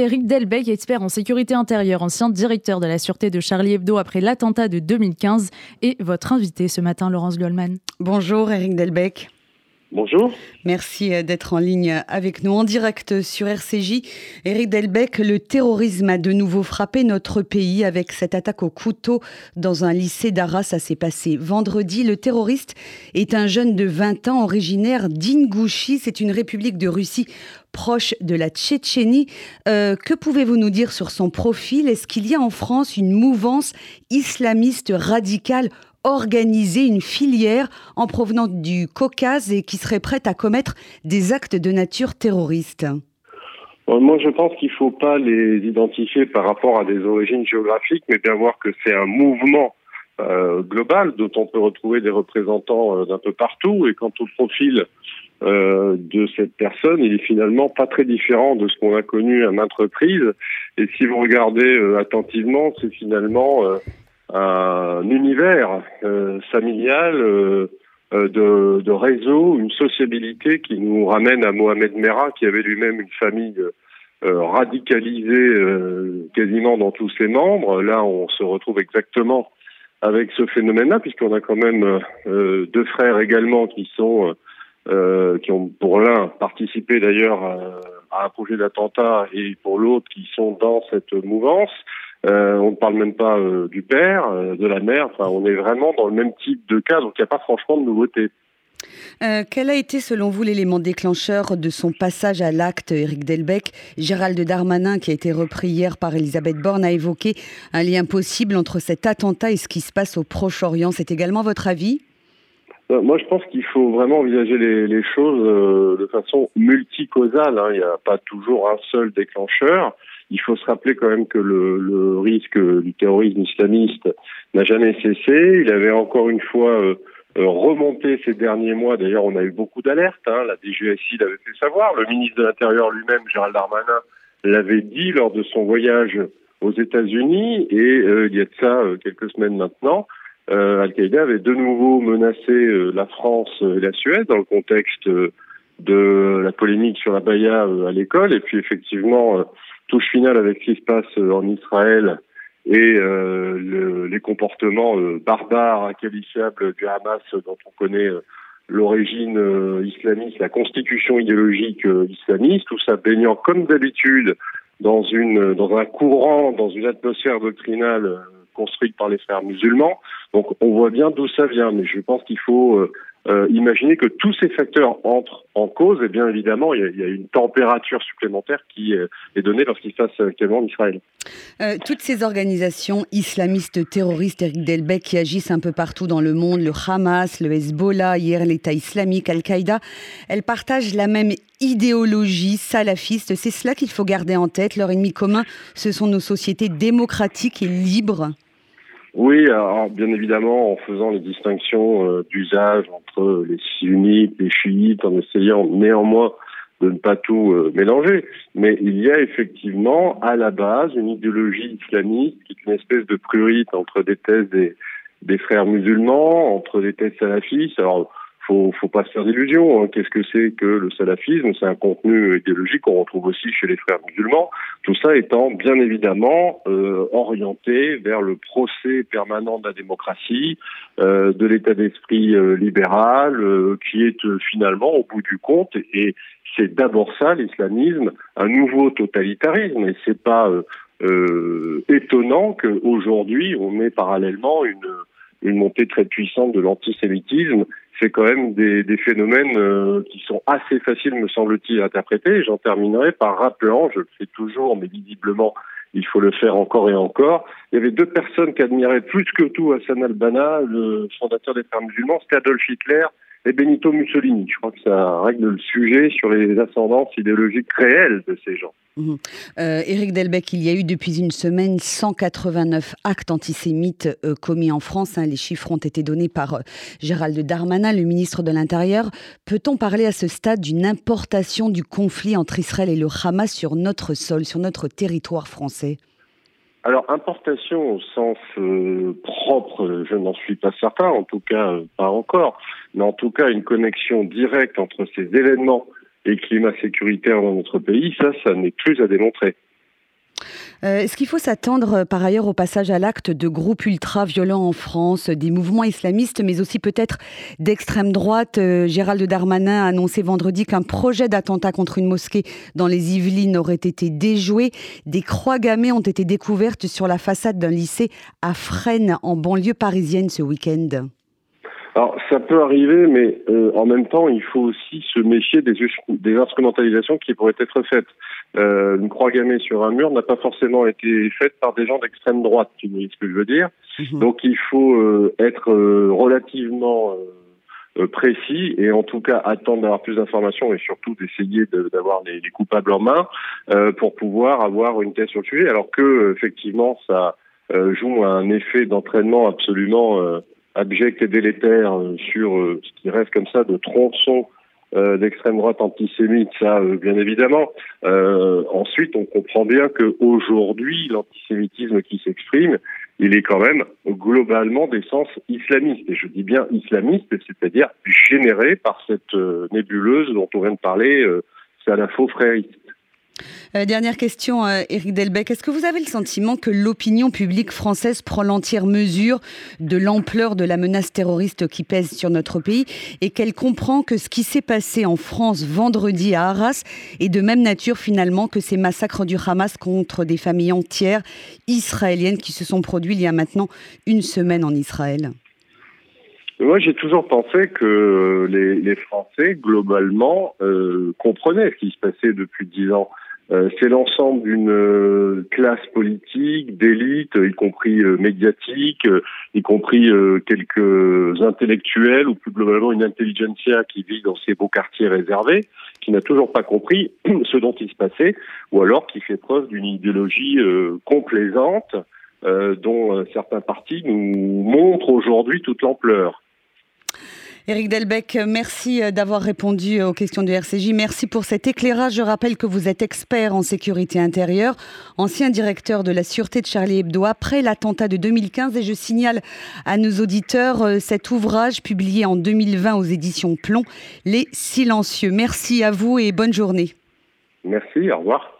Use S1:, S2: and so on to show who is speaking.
S1: Éric Delbecq, expert en sécurité intérieure, ancien directeur de la sûreté de Charlie Hebdo après l'attentat de 2015, et votre invité ce matin, Laurence Goldman.
S2: Bonjour Éric Delbecq.
S3: Bonjour.
S2: Merci euh, d'être en ligne avec nous en direct sur RCJ. Éric Delbecq, le terrorisme a de nouveau frappé notre pays avec cette attaque au couteau dans un lycée d'Arras. Ça s'est passé vendredi. Le terroriste est un jeune de 20 ans originaire d'Ingouchi. C'est une république de Russie proche de la Tchétchénie. Euh, que pouvez-vous nous dire sur son profil? Est-ce qu'il y a en France une mouvance islamiste radicale organiser une filière en provenance du Caucase et qui serait prête à commettre des actes de nature terroriste
S3: euh, moi, je pense qu'il ne faut pas les identifier par rapport à des origines géographiques, mais bien voir que c'est un mouvement euh, global dont on peut retrouver des représentants euh, d'un peu partout. Et quant au profil de cette personne, il est finalement pas très différent de ce qu'on a connu à maintes reprises. Et si vous regardez attentivement, c'est finalement un univers euh, familial euh, euh, de, de, réseau, une sociabilité qui nous ramène à Mohamed Merah, qui avait lui-même une famille radicalisée quasiment dans tous ses membres. Là, on se retrouve exactement avec ce phénomène-là, puisqu'on a quand même deux frères également qui sont qui ont pour l'un participé d'ailleurs à un projet d'attentat et pour l'autre qui sont dans cette mouvance. Euh, on ne parle même pas euh, du père, euh, de la mère. Enfin, on est vraiment dans le même type de cas, donc il n'y a pas franchement de nouveauté.
S2: quel a été selon vous l'élément déclencheur de son passage à l'acte, Éric Delbecq? Gérald Darmanin, qui a été repris hier par Elisabeth Borne, a évoqué un lien possible entre cet attentat et ce qui se passe au Proche-Orient. C'est également votre avis?
S3: Moi, je pense qu'il faut vraiment envisager les, choses de façon multicausale. Hein. Il n'y a pas toujours un seul déclencheur. Il faut se rappeler quand même que le, le risque du terrorisme islamiste n'a jamais cessé. Il avait encore une fois euh, euh, remonté ces derniers mois. D'ailleurs, on a eu beaucoup d'alertes. Hein. La DGSI l'avait fait savoir. Le ministre de l'Intérieur lui-même, Gérald Darmanin, l'avait dit lors de son voyage aux États-Unis. Et euh, il y a de ça quelques semaines maintenant. Al-Qaïda avait de nouveau menacé la France et la Suède dans le contexte de la polémique sur la Baïa à l'école. Et puis effectivement, touche finale avec ce qui se passe euh, en Israël et euh, le, les comportements euh, barbares, inqualifiables du Hamas dont on connaît l'origine islamiste, la constitution idéologique islamiste, tout ça baignant comme d'habitude dans dans un courant, dans une atmosphère doctrinale construite par les frères musulmans. Donc on voit bien d'où ça vient, mais je pense qu'il faut euh, imaginez que tous ces facteurs entrent en cause, et bien évidemment, il y a, une température supplémentaire qui est donnée lorsqu'il se passe actuellement en Israël.
S2: Euh, toutes ces organisations islamistes terroristes, Eric Delbecq, qui agissent un peu partout dans le monde, le Hamas, le Hezbollah, hier l'État islamique, Al-Qaïda, elles partagent la même idéologie salafiste. C'est cela qu'il faut garder en tête. Leur ennemi commun, ce sont nos sociétés démocratiques et libres.
S3: Oui, bien évidemment en faisant les distinctions euh, d'usage entre les sunnites, les chiites, en essayant néanmoins de ne pas tout euh, mélanger. Mais il y a effectivement à la base une idéologie islamiste qui est une espèce de prurite entre des thèses des, frères musulmans, entre des thèses salafistes. Faut, faut pas se faire d'illusions. Hein. Qu'est-ce que c'est que le salafisme? C'est un contenu idéologique qu'on retrouve aussi chez les frères musulmans. Tout ça étant bien évidemment euh, orienté vers le procès permanent de la démocratie, euh, de l'état d'esprit euh, libéral, qui est finalement, au bout du compte, et c'est d'abord ça l'islamisme, un nouveau totalitarisme. Et c'est pas étonnant qu'aujourd'hui on ait parallèlement une une montée très puissante de l'antisémitisme c'est quand même des, phénomènes euh, qui sont assez faciles, me semble-t-il, à interpréter. J'en terminerai par rappelant, je le fais toujours, mais visiblement, il faut le faire encore et encore. Il y avait deux personnes qui admiraient plus que tout Hassan al-Banna, le fondateur des Frères musulmans, c'était Adolf Hitler et Benito Mussolini. Je crois que ça règle le sujet sur les ascendances idéologiques réelles de ces gens.
S2: Mmh. Euh, Delbecq, il y a eu depuis une semaine 189 actes antisémites euh, commis en France. Hein. Les chiffres ont été donnés par euh, Gérald Darmanin, le ministre de l'Intérieur. Peut-on parler à ce stade d'une importation du conflit entre Israël et le Hamas sur notre sol, sur notre territoire français?
S3: Alors, importation au sens euh, propre, je n'en suis pas certain, en tout cas euh, pas encore, mais en tout cas une connexion directe entre ces événements et climat sécuritaire dans notre pays, ça, ça n'est plus à démontrer.
S2: Euh, est-ce qu'il faut s'attendre euh, par ailleurs au passage à l'acte de groupes ultra-violents en France, des mouvements islamistes, mais aussi peut-être d'extrême droite Gérald Darmanin a annoncé vendredi qu'un projet d'attentat contre une mosquée dans les Yvelines aurait été déjoué. Des croix gammées ont été découvertes sur la façade d'un lycée à Fresnes, en banlieue parisienne, ce week-end.
S3: Alors ça peut arriver, mais euh, en même temps, il faut aussi se méfier des, des instrumentalisations qui pourraient être faites. Euh, une croix gammée sur un mur n'a pas forcément été faite par des gens d'extrême droite, tu vois ce que je veux dire. Mhm. Donc il faut euh, être relativement précis et en tout cas attendre d'avoir plus d'informations et surtout d'essayer d'avoir les, les, coupables en main pour pouvoir avoir une thèse sur le sujet. Alors que effectivement ça joue un effet d'entraînement absolument abject et délétère euh, sur euh, ce qui reste comme ça de tronçons euh, d'extrême droite antisémite, ça bien évidemment. ensuite, on comprend bien qu'aujourd'hui, l'antisémitisme qui s'exprime, il est quand même globalement d'essence islamiste. Et je dis bien islamiste, c'est-à-dire généré par cette nébuleuse dont on vient de parler, c'est à la faux frériste.
S2: Euh, dernière question, Eric euh, Delbecq. Est-ce que vous avez le sentiment que l'opinion publique française prend l'entière mesure de l'ampleur de la menace terroriste qui pèse sur notre pays et qu'elle comprend que ce qui s'est passé en France vendredi à Arras est de même nature finalement que ces massacres du Hamas contre des familles entières israéliennes qui se sont produits il y a maintenant une semaine en Israël?
S3: Moi, j'ai toujours pensé que les, Français, globalement, euh, comprenaient ce qui se passait depuis dix ans. Euh, c'est l'ensemble d'une euh, classe politique, d'élite, y compris euh, médiatique, y compris quelques intellectuels ou plus globalement une intelligentsia qui vit dans ces beaux quartiers réservés, qui n'a toujours pas compris ce dont il se passait, ou alors qui fait preuve d'une idéologie complaisante dont certains partis nous montrent aujourd'hui toute l'ampleur.
S2: Éric Delbecq, merci euh, d'avoir répondu aux questions du RCJ. Merci pour cet éclairage. Je rappelle que vous êtes expert en sécurité intérieure, ancien directeur de la sûreté de Charlie Hebdo après l'attentat de 2015. Et je signale à nos auditeurs euh, cet ouvrage publié en 2020 aux éditions Plomb, Les Silencieux. Merci à vous et bonne journée.
S3: Merci, au revoir.